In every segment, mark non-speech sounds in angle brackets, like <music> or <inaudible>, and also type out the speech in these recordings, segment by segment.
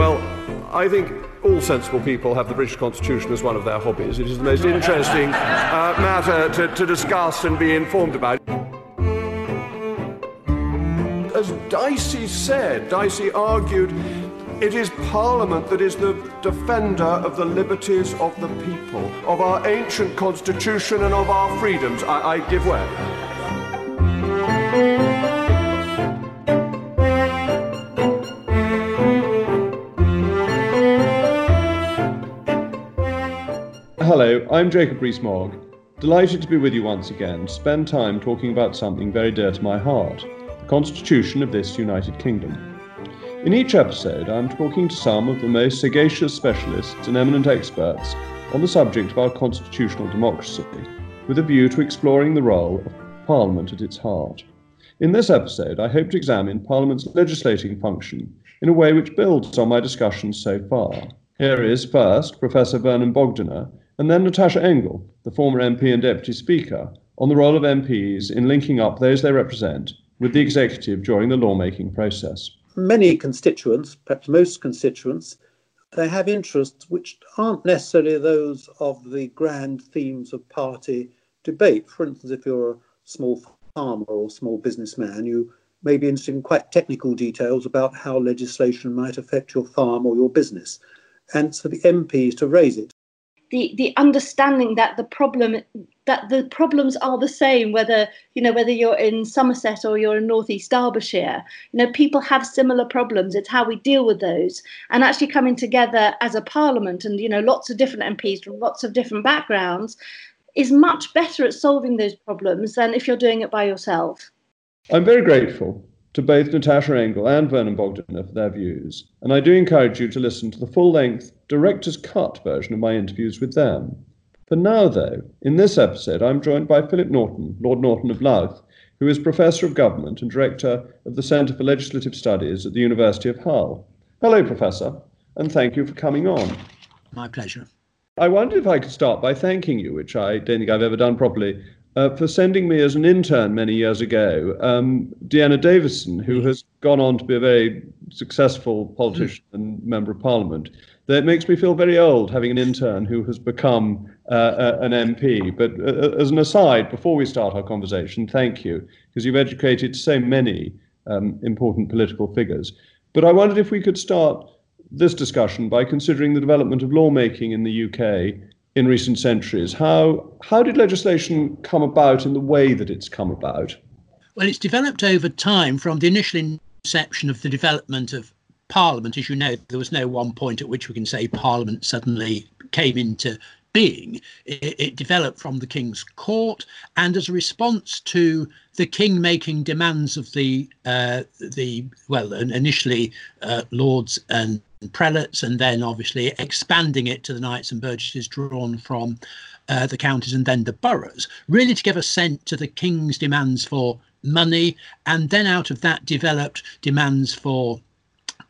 Well, I think all sensible people have the British Constitution as one of their hobbies. It is the most <laughs> interesting uh, matter to, to discuss and be informed about. As Dicey said, Dicey argued, it is Parliament that is the defender of the liberties of the people, of our ancient Constitution and of our freedoms. I, I give way. I'm Jacob Rees-Mogg. Delighted to be with you once again to spend time talking about something very dear to my heart the Constitution of this United Kingdom. In each episode, I'm talking to some of the most sagacious specialists and eminent experts on the subject of our constitutional democracy, with a view to exploring the role of Parliament at its heart. In this episode, I hope to examine Parliament's legislating function in a way which builds on my discussions so far. Here is first Professor Vernon Bogdanor, and then Natascha Engel, the former MP and Deputy Speaker, on the role of MPs in linking up those they represent with the executive during the lawmaking process. Many constituents, perhaps most constituents, they have interests which aren't necessarily those of the grand themes of party debate. For instance, if you're a small farmer or small businessman, you may be interested in quite technical details about how legislation might affect your farm or your business. And so the MPs to raise it the the understanding that the problem that the problems are the same whether you know whether you're in Somerset or you're in Northeast Derbyshire. You know people have similar problems. It's how we deal with those. And actually coming together as a parliament and you know lots of different MPs from lots of different backgrounds is much better at solving those problems than if you're doing it by yourself. I'm very grateful to both Natascha Engel and Vernon Bogdanor for their views, and I do encourage you to listen to the full length, director's cut version of my interviews with them. For now, though, in this episode, I'm joined by Philip Norton, Lord Norton of Louth, who is Professor of Government and Director of the Centre for Legislative Studies at the University of Hull. Hello, Professor, and thank you for coming on. My pleasure. I wondered if I could start by thanking you, which I don't think I've ever done properly, uh, for sending me as an intern many years ago, um, Dehenna Davison, who has gone on to be a very successful politician and member of parliament. That makes me feel very old having an intern who has become uh, an MP. But uh, as an aside, before we start our conversation, thank you, because you've educated so many um, important political figures. But I wondered if we could start this discussion by considering the development of lawmaking in the UK in recent centuries. How how did legislation come about in the way that it's come about? Well, it's developed over time from the initial inception of the development of Parliament. As you know, there was no one point at which we can say Parliament suddenly came into being. It, it, developed from the King's Court, and as a response to the King making demands of the uh, the well, initially uh, lords and prelates, and then obviously expanding it to the knights and burgesses drawn from uh, the counties and then the boroughs, really to give assent to the King's demands for money, and then out of that developed demands for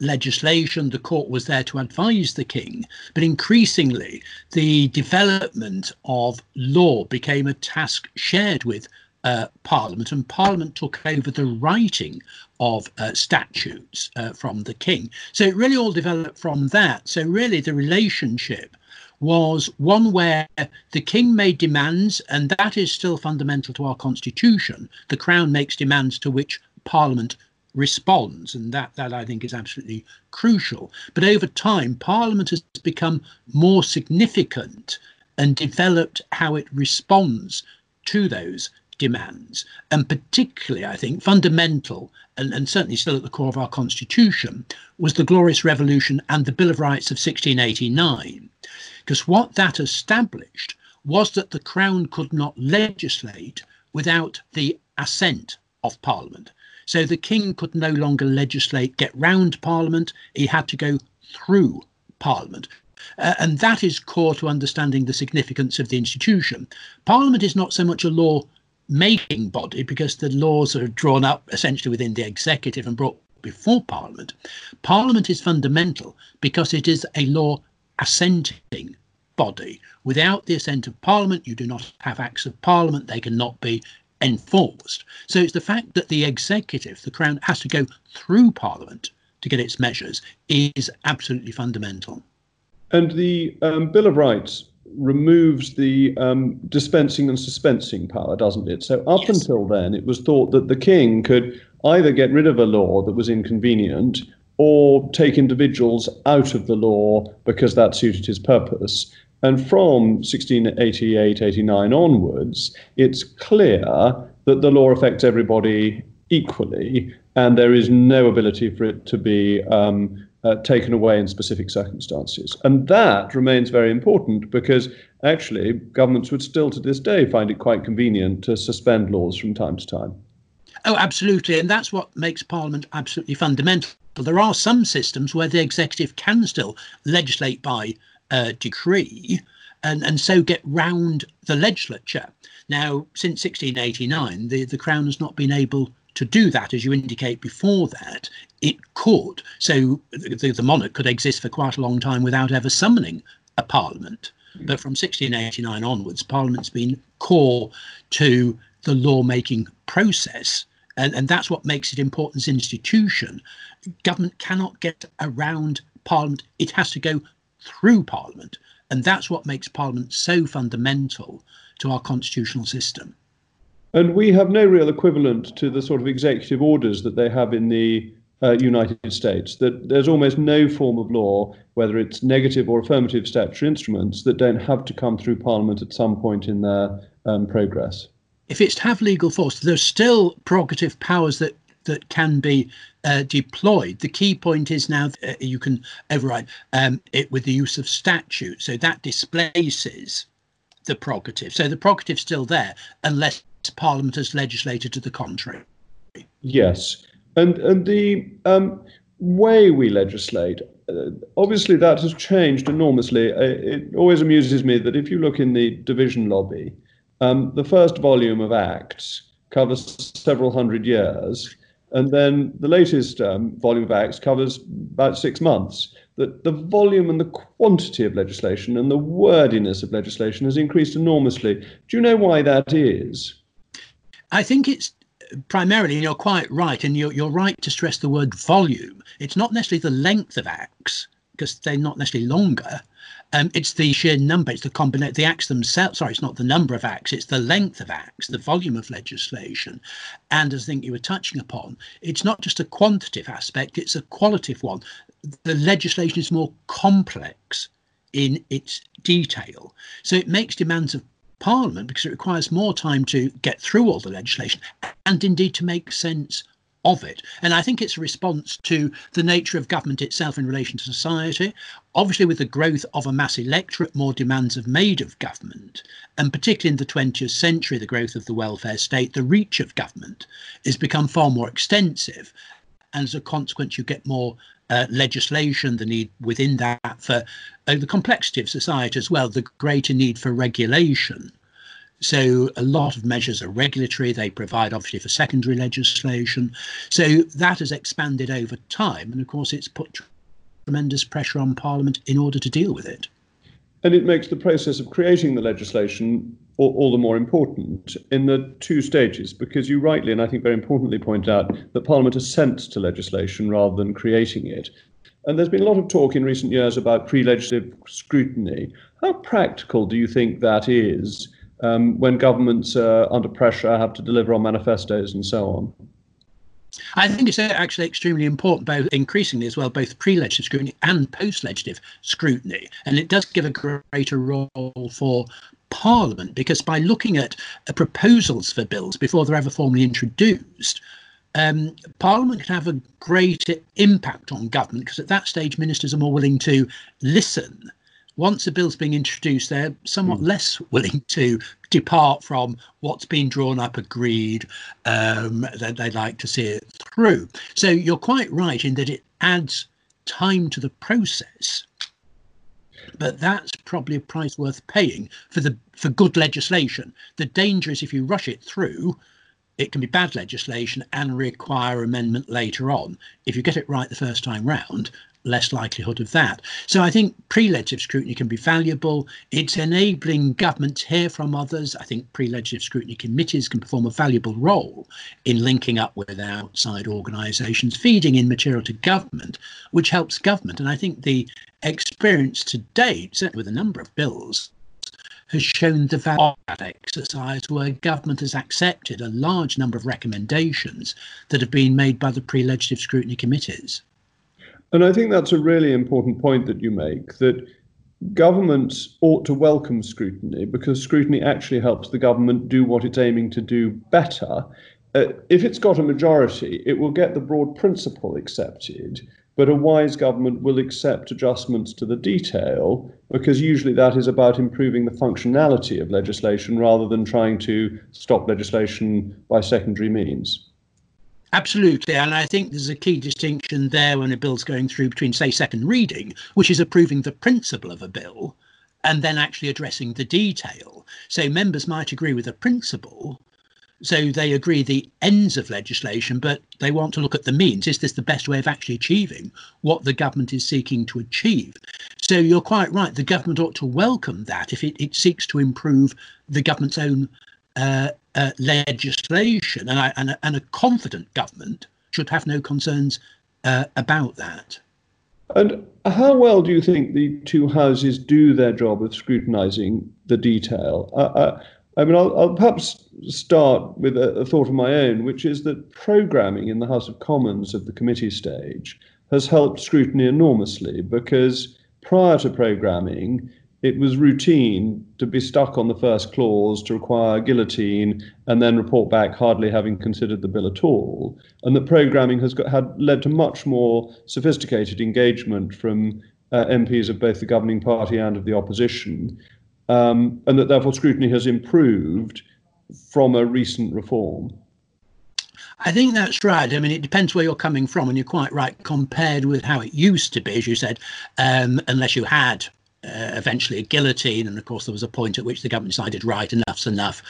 legislation. The court was there to advise the king, but increasingly the development of law became a task shared with uh, Parliament, and Parliament took over the writing of uh, statutes uh, from the king. So it really all developed from that. So, really, the relationship was one where the king made demands, and that is still fundamental to our constitution. The crown makes demands to which Parliament responds, and that that I think is absolutely crucial. But over time, Parliament has become more significant and developed how it responds to those demands. And particularly, I think, fundamental and, and certainly still at the core of our Constitution was the Glorious Revolution and the Bill of Rights of 1689. Because what that established was that the Crown could not legislate without the assent of Parliament. So the king could no longer legislate, get round Parliament. He had to go through Parliament. Uh, and that is core to understanding the significance of the institution. Parliament is not so much a law making body because the laws are drawn up essentially within the executive and brought before Parliament. Parliament is fundamental because it is a law assenting body. Without the assent of Parliament, you do not have acts of Parliament, they cannot be enforced. So it's the fact that the executive, the Crown, has to go through Parliament to get its measures is absolutely fundamental. And the um, Bill of Rights removes the um, dispensing and suspensing power, doesn't it? So up yes. until then, it was thought that the king could either get rid of a law that was inconvenient or take individuals out of the law because that suited his purpose. And from 1688 89 onwards, it's clear that the law affects everybody equally, and there is no ability for it to be um, uh, taken away in specific circumstances. And that remains very important because actually governments would still to this day find it quite convenient to suspend laws from time to time. Oh, absolutely. And that's what makes Parliament absolutely fundamental. There are some systems where the executive can still legislate by uh, decree and, and so get round the legislature. Now, since 1689, the, the Crown has not been able to do that, as you indicate before that, it could. So the, the, monarch could exist for quite a long time without ever summoning a parliament. But from 1689 onwards, parliament's been core to the lawmaking process. And, and that's what makes it important as an institution. Government cannot get around parliament, it has to go through parliament. And that's what makes parliament so fundamental to our constitutional system. And we have no real equivalent to the sort of executive orders that they have in the uh, United States. That there's almost no form of law, whether it's negative or affirmative statutory instruments, that don't have to come through Parliament at some point in their um, progress. If it's to have legal force, there's still prerogative powers that that can be uh, deployed. The key point is now uh, you can override um, it with the use of statute. So that displaces the prerogative. So the prerogative's still there unless Parliament has legislated to the contrary. Yes, and and the um, way we legislate. Uh, obviously, that has changed enormously. Uh, it always amuses me that if you look in the division lobby, um, the first volume of Acts covers several hundred years, and then the latest um, volume of Acts covers about six months. That the volume and the quantity of legislation and the wordiness of legislation has increased enormously. Do you know why that is? I think it's primarily, and you're quite right, and you're, you're right to stress the word volume. It's not necessarily the length of acts, because they're not necessarily longer. Um, it's the sheer number, it's the combination, the acts themselves. Sorry, it's not the number of acts, it's the length of acts, the volume of legislation. And as I think you were touching upon, it's not just a quantitative aspect, it's a qualitative one. The legislation is more complex in its detail. So it makes demands of Parliament because it requires more time to get through all the legislation and indeed to make sense of it. And I think it's a response to the nature of government itself in relation to society. Obviously, with the growth of a mass electorate, more demands have made of government. And particularly in the 20th century, the growth of the welfare state, the reach of government has become far more extensive. And as a consequence, you get more uh, legislation, the need within that for uh, the complexity of society as well, the greater need for regulation. So a lot of measures are regulatory. They provide obviously for secondary legislation. So that has expanded over time. And of course, it's put tremendous pressure on Parliament in order to deal with it. And it makes the process of creating the legislation all, all, the more important in the two stages, because you rightly and I think very importantly point out that Parliament assents to legislation rather than creating it. And there's been a lot of talk in recent years about pre legislative scrutiny. How practical do you think that is um, when governments are under pressure, have to deliver on manifestos and so on? I think it's actually extremely important, both increasingly as well, both pre-legislative scrutiny and post-legislative scrutiny, and it does give a greater role for Parliament because by looking at uh, proposals for bills before they're ever formally introduced, um, Parliament can have a greater impact on government because at that stage ministers are more willing to listen once a bill's being introduced, they're somewhat mm. less <laughs> willing to depart from what's been drawn up, agreed. Um, that they'd like to see it through. So you're quite right in that it adds time to the process. But that's probably a price worth paying for the for good legislation. The danger is if you rush it through, it can be bad legislation and require amendment later on. If you get it right the first time round, less likelihood of that. So I think pre-legislative scrutiny can be valuable. It's enabling government to hear from others. I think pre-legislative scrutiny committees can perform a valuable role in linking up with outside organisations, feeding in material to government, which helps government. And I think the experience to date, certainly with a number of bills, has shown the value of that exercise where government has accepted a large number of recommendations that have been made by the pre-legislative scrutiny committees. And I think that's a really important point that you make that governments ought to welcome scrutiny because scrutiny actually helps the government do what it's aiming to do better. Uh, if it's got a majority, it will get the broad principle accepted, but a wise government will accept adjustments to the detail because usually that is about improving the functionality of legislation rather than trying to stop legislation by secondary means. Absolutely. And I think there's a key distinction there when a bill's going through between, say, second reading, which is approving the principle of a bill, and then actually addressing the detail. So members might agree with the principle. So they agree the ends of legislation, but they want to look at the means. Is this the best way of actually achieving what the government is seeking to achieve? So you're quite right. The government ought to welcome that if it, it seeks to improve the government's own uh, uh, legislation, and, I, and, a, and, a, confident government should have no concerns uh, about that. And how well do you think the two houses do their job of scrutinising the detail? Uh, uh, I mean, I'll, I'll, perhaps start with a, a thought of my own, which is that programming in the House of Commons at the committee stage has helped scrutiny enormously because prior to programming, it was routine to be stuck on the first clause to require guillotine and then report back hardly having considered the bill at all. And the programming has got, had led to much more sophisticated engagement from uh, MPs of both the governing party and of the opposition, um, and that therefore scrutiny has improved from a recent reform. I think that's right. I mean, it depends where you're coming from, and you're quite right. Compared with how it used to be, as you said, um, unless you had uh, eventually a guillotine. And of course, there was a point at which the government decided, right, enough's enough.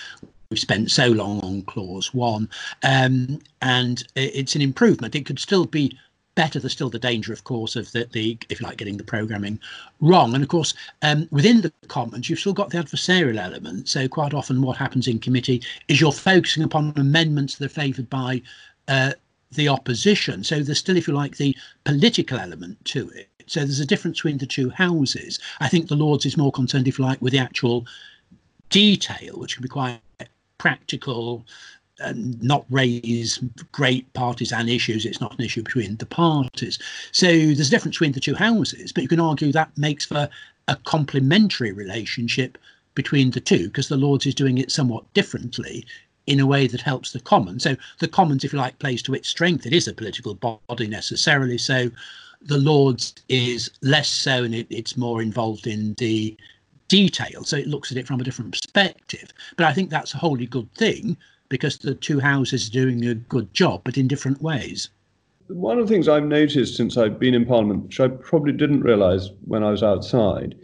We've spent so long on clause one. Um, and it's an improvement. It could still be better. There's still the danger, of course, of the, the if you like, getting the programming wrong. And of course, um, within the Commons, you've still got the adversarial element. So quite often, what happens in committee is you're focusing upon amendments that are favoured by uh, the opposition. So there's still, if you like, the political element to it. So there's a difference between the two houses. I think the Lords is more concerned, if you like, with the actual detail, which can be quite practical and not raise great partisan issues. It's not an issue between the parties. So there's a difference between the two houses, but you can argue that makes for a complementary relationship between the two because the Lords is doing it somewhat differently in a way that helps the Commons. So the Commons, if you like, plays to its strength. It is a political body necessarily. So the Lords is less so, and it, it's more involved in the detail. So it looks at it from a different perspective. But I think that's a wholly good thing because the two houses are doing a good job, but in different ways. One of the things I've noticed since I've been in Parliament, which I probably didn't realise when I was outside,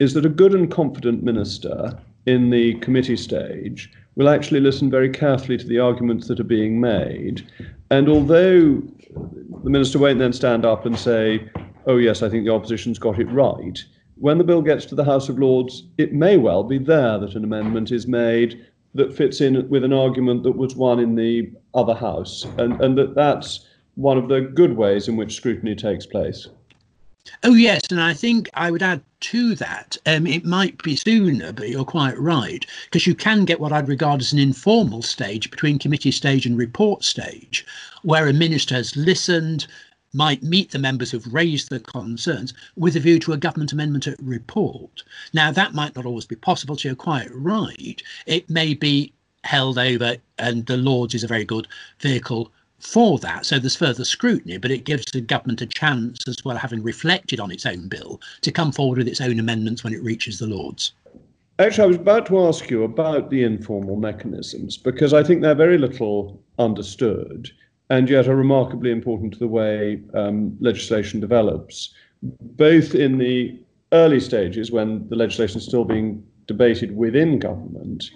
is that a good and confident minister in the committee stage will actually listen very carefully to the arguments that are being made. And although the minister won't then stand up and say, oh, yes, I think the opposition's got it right. When the bill gets to the House of Lords, it may well be there that an amendment is made that fits in with an argument that was won in the other House, and, and that that's one of the good ways in which scrutiny takes place. Oh, yes. And I think I would add to that, um, it might be sooner, but you're quite right, because you can get what I'd regard as an informal stage between committee stage and report stage, where a minister has listened, might meet the members who've raised the concerns with a view to a government amendment at report. Now, that might not always be possible, so you're quite right. It may be held over, and the Lords is a very good vehicle for that. So there's further scrutiny, but it gives the government a chance as well, having reflected on its own bill, to come forward with its own amendments when it reaches the Lords. Actually, I was about to ask you about the informal mechanisms because I think they're very little understood and yet are remarkably important to the way um, legislation develops, both in the early stages when the legislation is still being debated within government,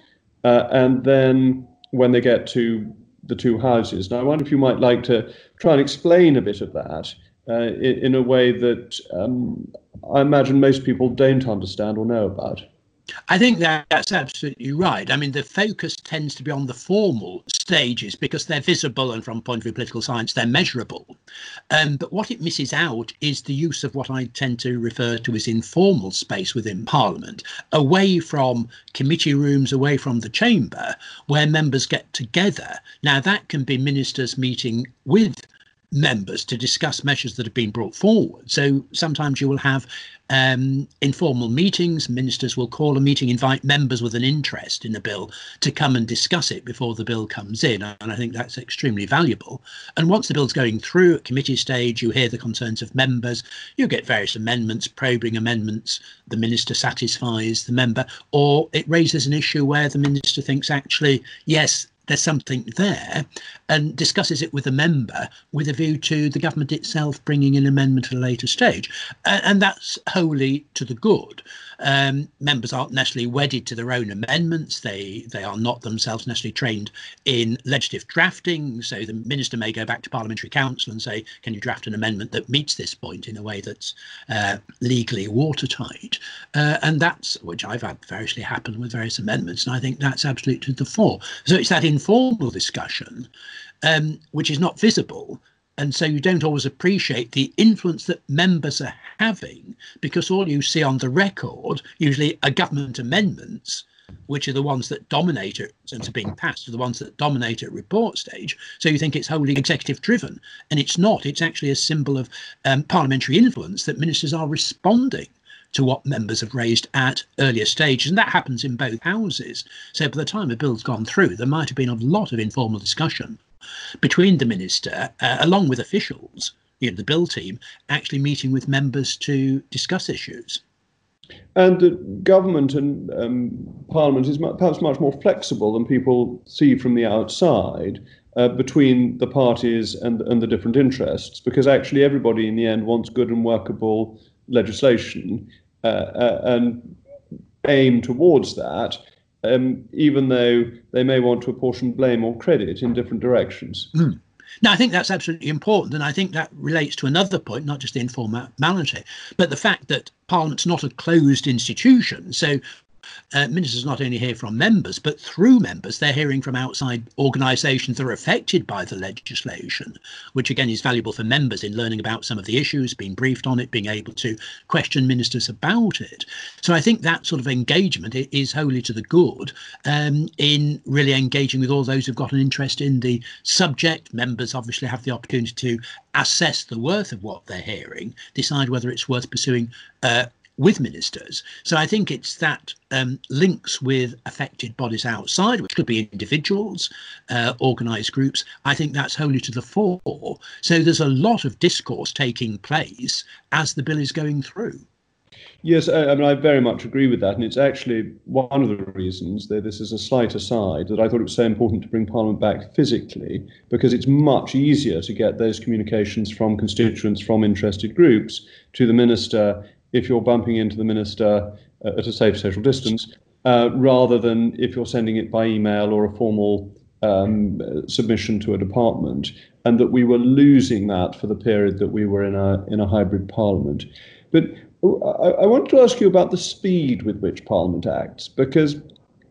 uh, and then when they get to the two houses. Now, I wonder if you might like to try and explain a bit of that uh, in, in, a way that um, I imagine most people don't understand or know about. I think that that's absolutely right. I mean, the focus tends to be on the formal stages because they're visible and, from point of view of political science, they're measurable. Um, but what it misses out is the use of what I tend to refer to as informal space within Parliament, away from committee rooms, away from the chamber, where members get together. Now, that can be ministers meeting with members to discuss measures that have been brought forward. So sometimes you will have um, informal meetings. Ministers will call a meeting, invite members with an interest in the bill to come and discuss it before the bill comes in. And I think that's extremely valuable. And once the bill's going through at committee stage, you hear the concerns of members, you get various amendments, probing amendments. The minister satisfies the member, or it raises an issue where the minister thinks, actually, yes, there's something there and discusses it with a member with a view to the government itself bringing an amendment at a later stage. Uh, and that's wholly to the good. Um, members aren't necessarily wedded to their own amendments. They they are not themselves necessarily trained in legislative drafting. So the minister may go back to parliamentary counsel and say, "Can you draft an amendment that meets this point in a way that's uh, legally watertight?" Uh, and that's which I've had variously happen with various amendments, and I think that's absolutely to the fore. So it's that informal discussion, um, which is not visible, and so you don't always appreciate the influence that members are having because all you see on the record usually are government amendments which are the ones that dominate it and are being passed are the ones that dominate at report stage so you think it's wholly executive driven and it's not it's actually a symbol of um, parliamentary influence that ministers are responding to what members have raised at earlier stages. And that happens in both houses. So by the time a bill's gone through, there might have been a lot of informal discussion between the minister, uh, along with officials, you know, the bill team, actually meeting with members to discuss issues. And the government and um, Parliament is perhaps much more flexible than people see from the outside uh, between the parties and, and the different interests, because actually everybody in the end wants good and workable legislation uh, uh, and aim towards that um, even though they may want to apportion blame or credit in different directions. Mm. Now, I think that's absolutely important, and I think that relates to another point, not just the informality, but the fact that Parliament's not a closed institution. So uh, ministers not only hear from members, but through members, they're hearing from outside organisations that are affected by the legislation, which again is valuable for members in learning about some of the issues, being briefed on it, being able to question ministers about it. So I think that sort of engagement is wholly to the good um, in really engaging with all those who've got an interest in the subject. Members obviously have the opportunity to assess the worth of what they're hearing, decide whether it's worth pursuing uh, with ministers. So I think it's that um, links with affected bodies outside, which could be individuals, uh, organised groups. I think that's wholly to the fore. So there's a lot of discourse taking place as the bill is going through. Yes, I, I, mean, I very much agree with that. And it's actually one of the reasons that this is a slight aside that I thought it was so important to bring Parliament back physically, because it's much easier to get those communications from constituents, from interested groups to the Minister if you're bumping into the minister uh, at a safe social distance, uh, rather than if you're sending it by email or a formal um, submission to a department, and that we were losing that for the period that we were in a in a hybrid parliament. But I, I want to ask you about the speed with which Parliament acts, because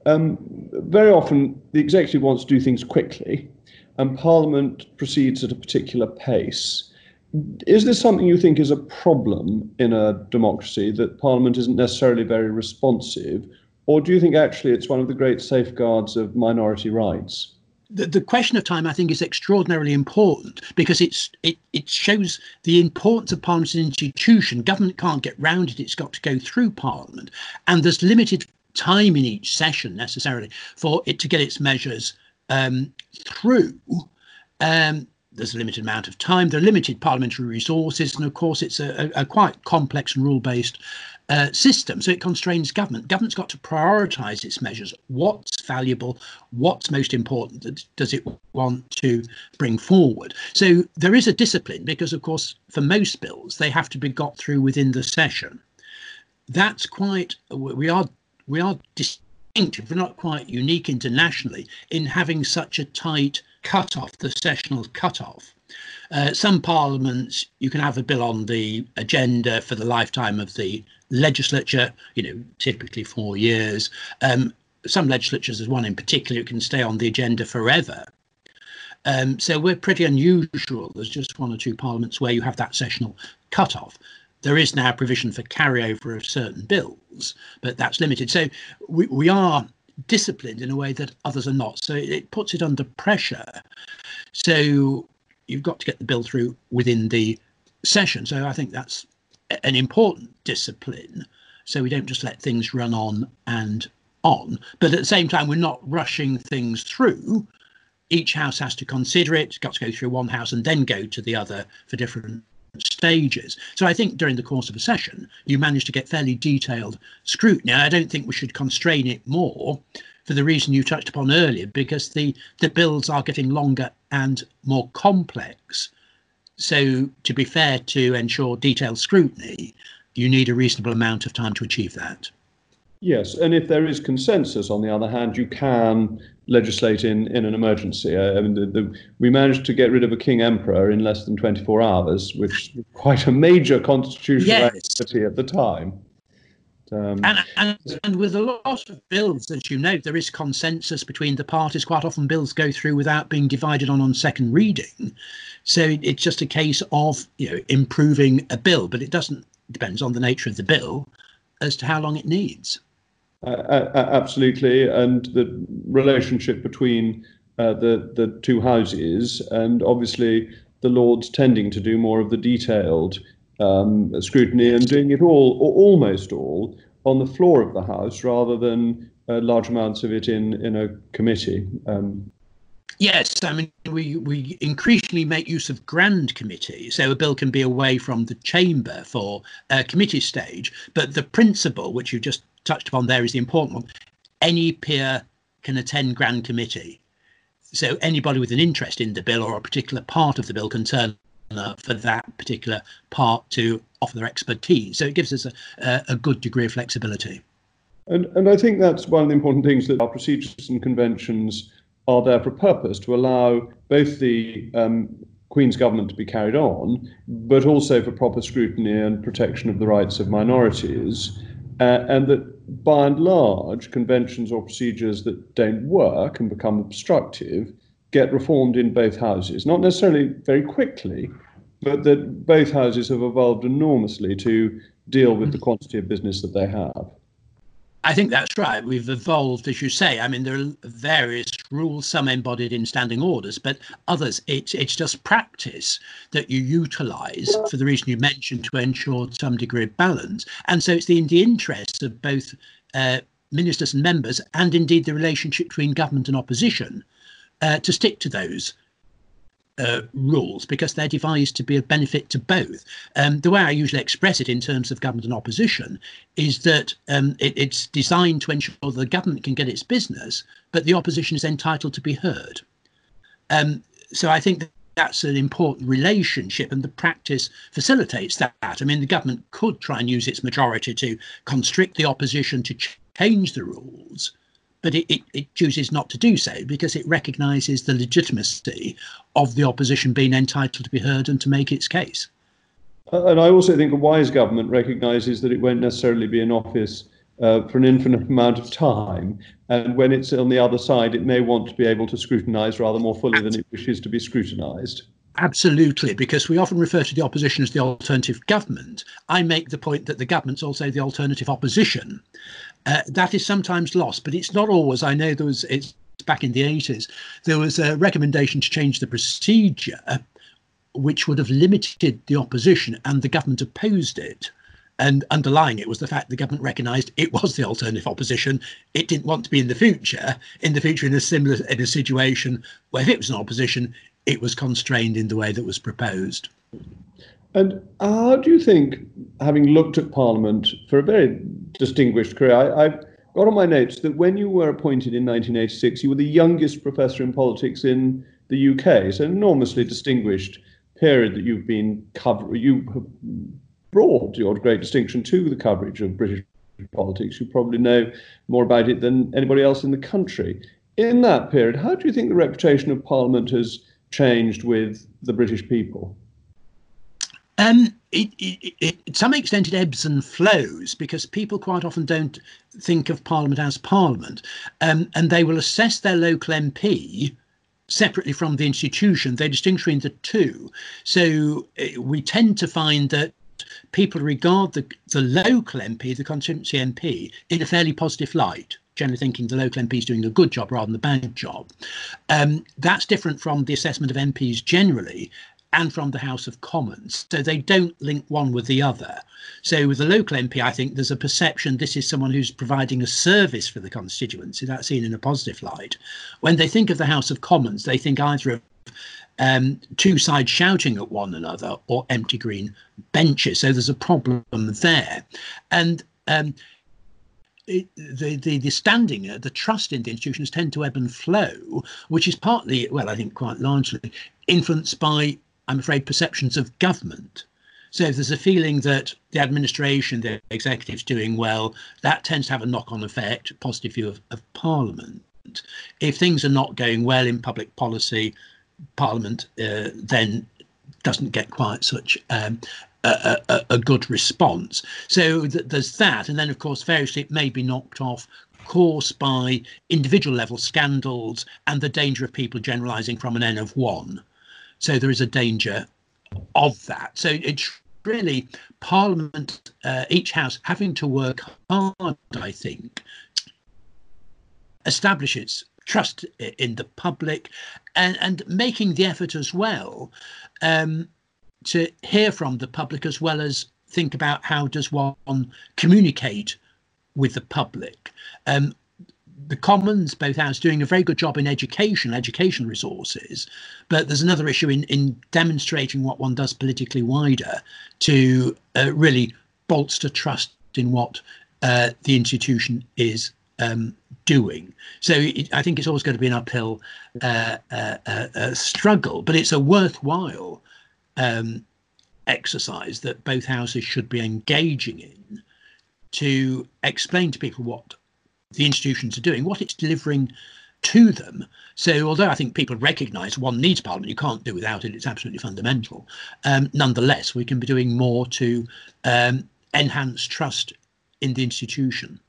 um, very often the executive wants to do things quickly, and Parliament proceeds at a particular pace. Is this something you think is a problem in a democracy that Parliament isn't necessarily very responsive, or do you think actually it's one of the great safeguards of minority rights? The, the question of time, I think, is extraordinarily important because it's it, it shows the importance of Parliament as an institution. Government can't get round it; it's got to go through Parliament, and there's limited time in each session necessarily for it to get its measures um, through. Um, there's a limited amount of time, there are limited parliamentary resources, and of course, it's a, a quite complex and rule based uh, system. So it constrains government. Government's got to prioritise its measures. What's valuable? What's most important? Does it want to bring forward? So there is a discipline because, of course, for most bills, they have to be got through within the session. That's quite. We are we are distinctive. We're not quite unique internationally in having such a tight cut-off, the sessional cut-off. Uh, some parliaments, you can have a bill on the agenda for the lifetime of the legislature, you know, typically four years. Um, some legislatures, there's one in particular, it can stay on the agenda forever. Um, so we're pretty unusual. There's just one or two parliaments where you have that sessional cut-off. There is now provision for carryover of certain bills, but that's limited. So we, we are disciplined in a way that others are not. So it puts it under pressure. So you've got to get the bill through within the session. So I think that's an important discipline. So we don't just let things run on and on. But at the same time, we're not rushing things through. Each house has to consider it, got to go through one house and then go to the other for different stages. So I think during the course of a session, you manage to get fairly detailed scrutiny. I don't think we should constrain it more for the reason you touched upon earlier, because the, the bills are getting longer and more complex. So to be fair to ensure detailed scrutiny, you need a reasonable amount of time to achieve that. Yes, and if there is consensus, on the other hand, you can legislate in, in an emergency. Uh, I mean, the, the, we managed to get rid of a king emperor in less than 24 hours, which was quite a major constitutional yes. activity at the time. Um, and, and, and with a lot of bills, as you know, there is consensus between the parties. Quite often, bills go through without being divided on on second reading. So it's just a case of you know improving a bill, but it doesn't depends on the nature of the bill as to how long it needs. Uh, uh, absolutely, and the relationship between uh, the the two houses, and obviously the Lords tending to do more of the detailed um, scrutiny and doing it all, or almost all, on the floor of the House rather than uh, large amounts of it in in a committee. Um, Yes, I mean we we increasingly make use of grand committee, so a bill can be away from the chamber for a committee stage. But the principle, which you just touched upon there, is the important one. Any peer can attend grand committee, so anybody with an interest in the bill or a particular part of the bill can turn for that particular part to offer their expertise. So it gives us a, a, good degree of flexibility. And and I think that's one of the important things that our procedures and conventions are there for a purpose to allow both the um, Queen's government to be carried on, but also for proper scrutiny and protection of the rights of minorities. Uh, and that by and large, conventions or procedures that don't work and become obstructive get reformed in both houses. Not necessarily very quickly, but that both houses have evolved enormously to deal with the quantity of business that they have. I think that's right. We've evolved, as you say. I mean, there are various rules, some embodied in standing orders, but others, it's it's just practice that you utilise for the reason you mentioned to ensure some degree of balance. And so it's in the interests of both uh, ministers and members, and indeed the relationship between government and opposition, uh, to stick to those uh, rules because they're devised to be of benefit to both. Um, the way I usually express it in terms of government and opposition is that um, it, it's designed to ensure the government can get its business, but the opposition is entitled to be heard. Um, so I think that's an important relationship, and the practice facilitates that. I mean, the government could try and use its majority to constrict the opposition to change the rules but it, it, it, chooses not to do so because it recognises the legitimacy of the opposition being entitled to be heard and to make its case. Uh, and I also think a wise government recognises that it won't necessarily be in office uh, for an infinite <laughs> amount of time. And when it's on the other side, it may want to be able to scrutinise rather more fully than it wishes to be scrutinised. Absolutely, because we often refer to the opposition as the alternative government. I make the point that the government's also the alternative opposition. Uh, that is sometimes lost, but it's not always. I know there was it's back in the 80s. There was a recommendation to change the procedure, which would have limited the opposition, and the government opposed it. And underlying it was the fact the government recognised it was the alternative opposition. It didn't want to be in the future, in the future, in a similar in a situation where if it was an opposition, it was constrained in the way that was proposed. And how do you think, having looked at Parliament for a very distinguished career, I, have got on my notes that when you were appointed in 1986, you were the youngest professor in politics in the UK. So, enormously distinguished period that you've been covering. You have brought your great distinction to the coverage of British politics. You probably know more about it than anybody else in the country. in that period, how do you think the reputation of Parliament has changed with the British people? Um, it, it, it, to some extent, it ebbs and flows because people quite often don't think of Parliament as Parliament, um, and they will assess their local MP separately from the institution. They distinguish between the two. So uh, we tend to find that people regard the, the local MP, the constituency MP, in a fairly positive light generally thinking the local MP is doing a good job rather than a bad job. Um, that's different from the assessment of MPs generally and from the House of Commons. So they don't link one with the other. So with the local MP, I think there's a perception this is someone who's providing a service for the constituency. That's seen in a positive light. When they think of the House of Commons, they think either of um, two sides shouting at one another or empty green benches. So there's a problem there. And um, it, the, the the standing, uh, the trust in the institutions tend to ebb and flow, which is partly, well, I think quite largely influenced by, I'm afraid, perceptions of government. So if there's a feeling that the administration, the executive's doing well, that tends to have a knock-on effect, positive view of, of Parliament. If things are not going well in public policy, Parliament uh, then doesn't get quite such um, a, a, a, good response. So th- there's that, and then of course variously it may be knocked off course by individual level scandals and the danger of people generalising from an N of one. So there is a danger of that. So it's really Parliament, uh, each house having to work hard, I think, establish its trust in the public and, and making the effort as well um, to hear from the public as well as think about how does one communicate with the public. Um, the Commons, both houses, doing a very good job in education, education resources, but there's another issue in, in demonstrating what one does politically wider to uh, really bolster trust in what uh, the institution is um, doing. So it, I think it's always going to be an uphill uh, uh, uh, uh struggle, but it's a worthwhile um, exercise that both houses should be engaging in to explain to people what the institutions are doing, what it's delivering to them. So, although I think people recognise one needs Parliament, you can't do without it, it's absolutely fundamental. Um, nonetheless, we can be doing more to um, enhance trust in the institution.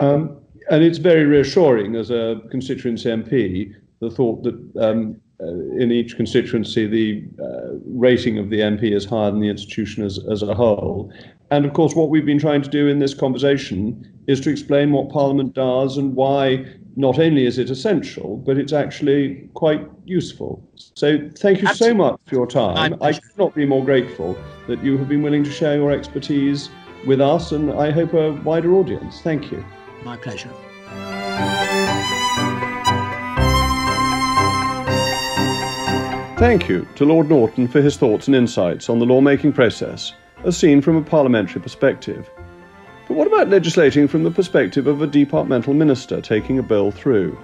Um, and it's very reassuring as a constituency MP, the thought that um, uh, in each constituency, the uh, rating of the MP is higher than the institution as, as a whole. And of course, what we've been trying to do in this conversation is to explain what Parliament does and why not only is it essential, but it's actually quite useful. So thank you Absolutely. so much for your time. I could not be more grateful that you have been willing to share your expertise with us and I hope a wider audience. Thank you. My pleasure. Thank you to Lord Norton for his thoughts and insights on the lawmaking process, as seen from a parliamentary perspective. But what about legislating from the perspective of a departmental minister taking a bill through?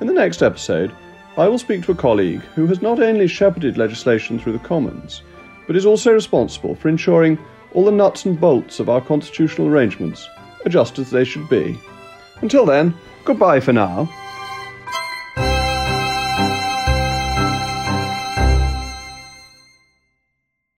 In the next episode, I will speak to a colleague who has not only shepherded legislation through the Commons, but is also responsible for ensuring all the nuts and bolts of our constitutional arrangements are just as they should be. Until then, goodbye for now.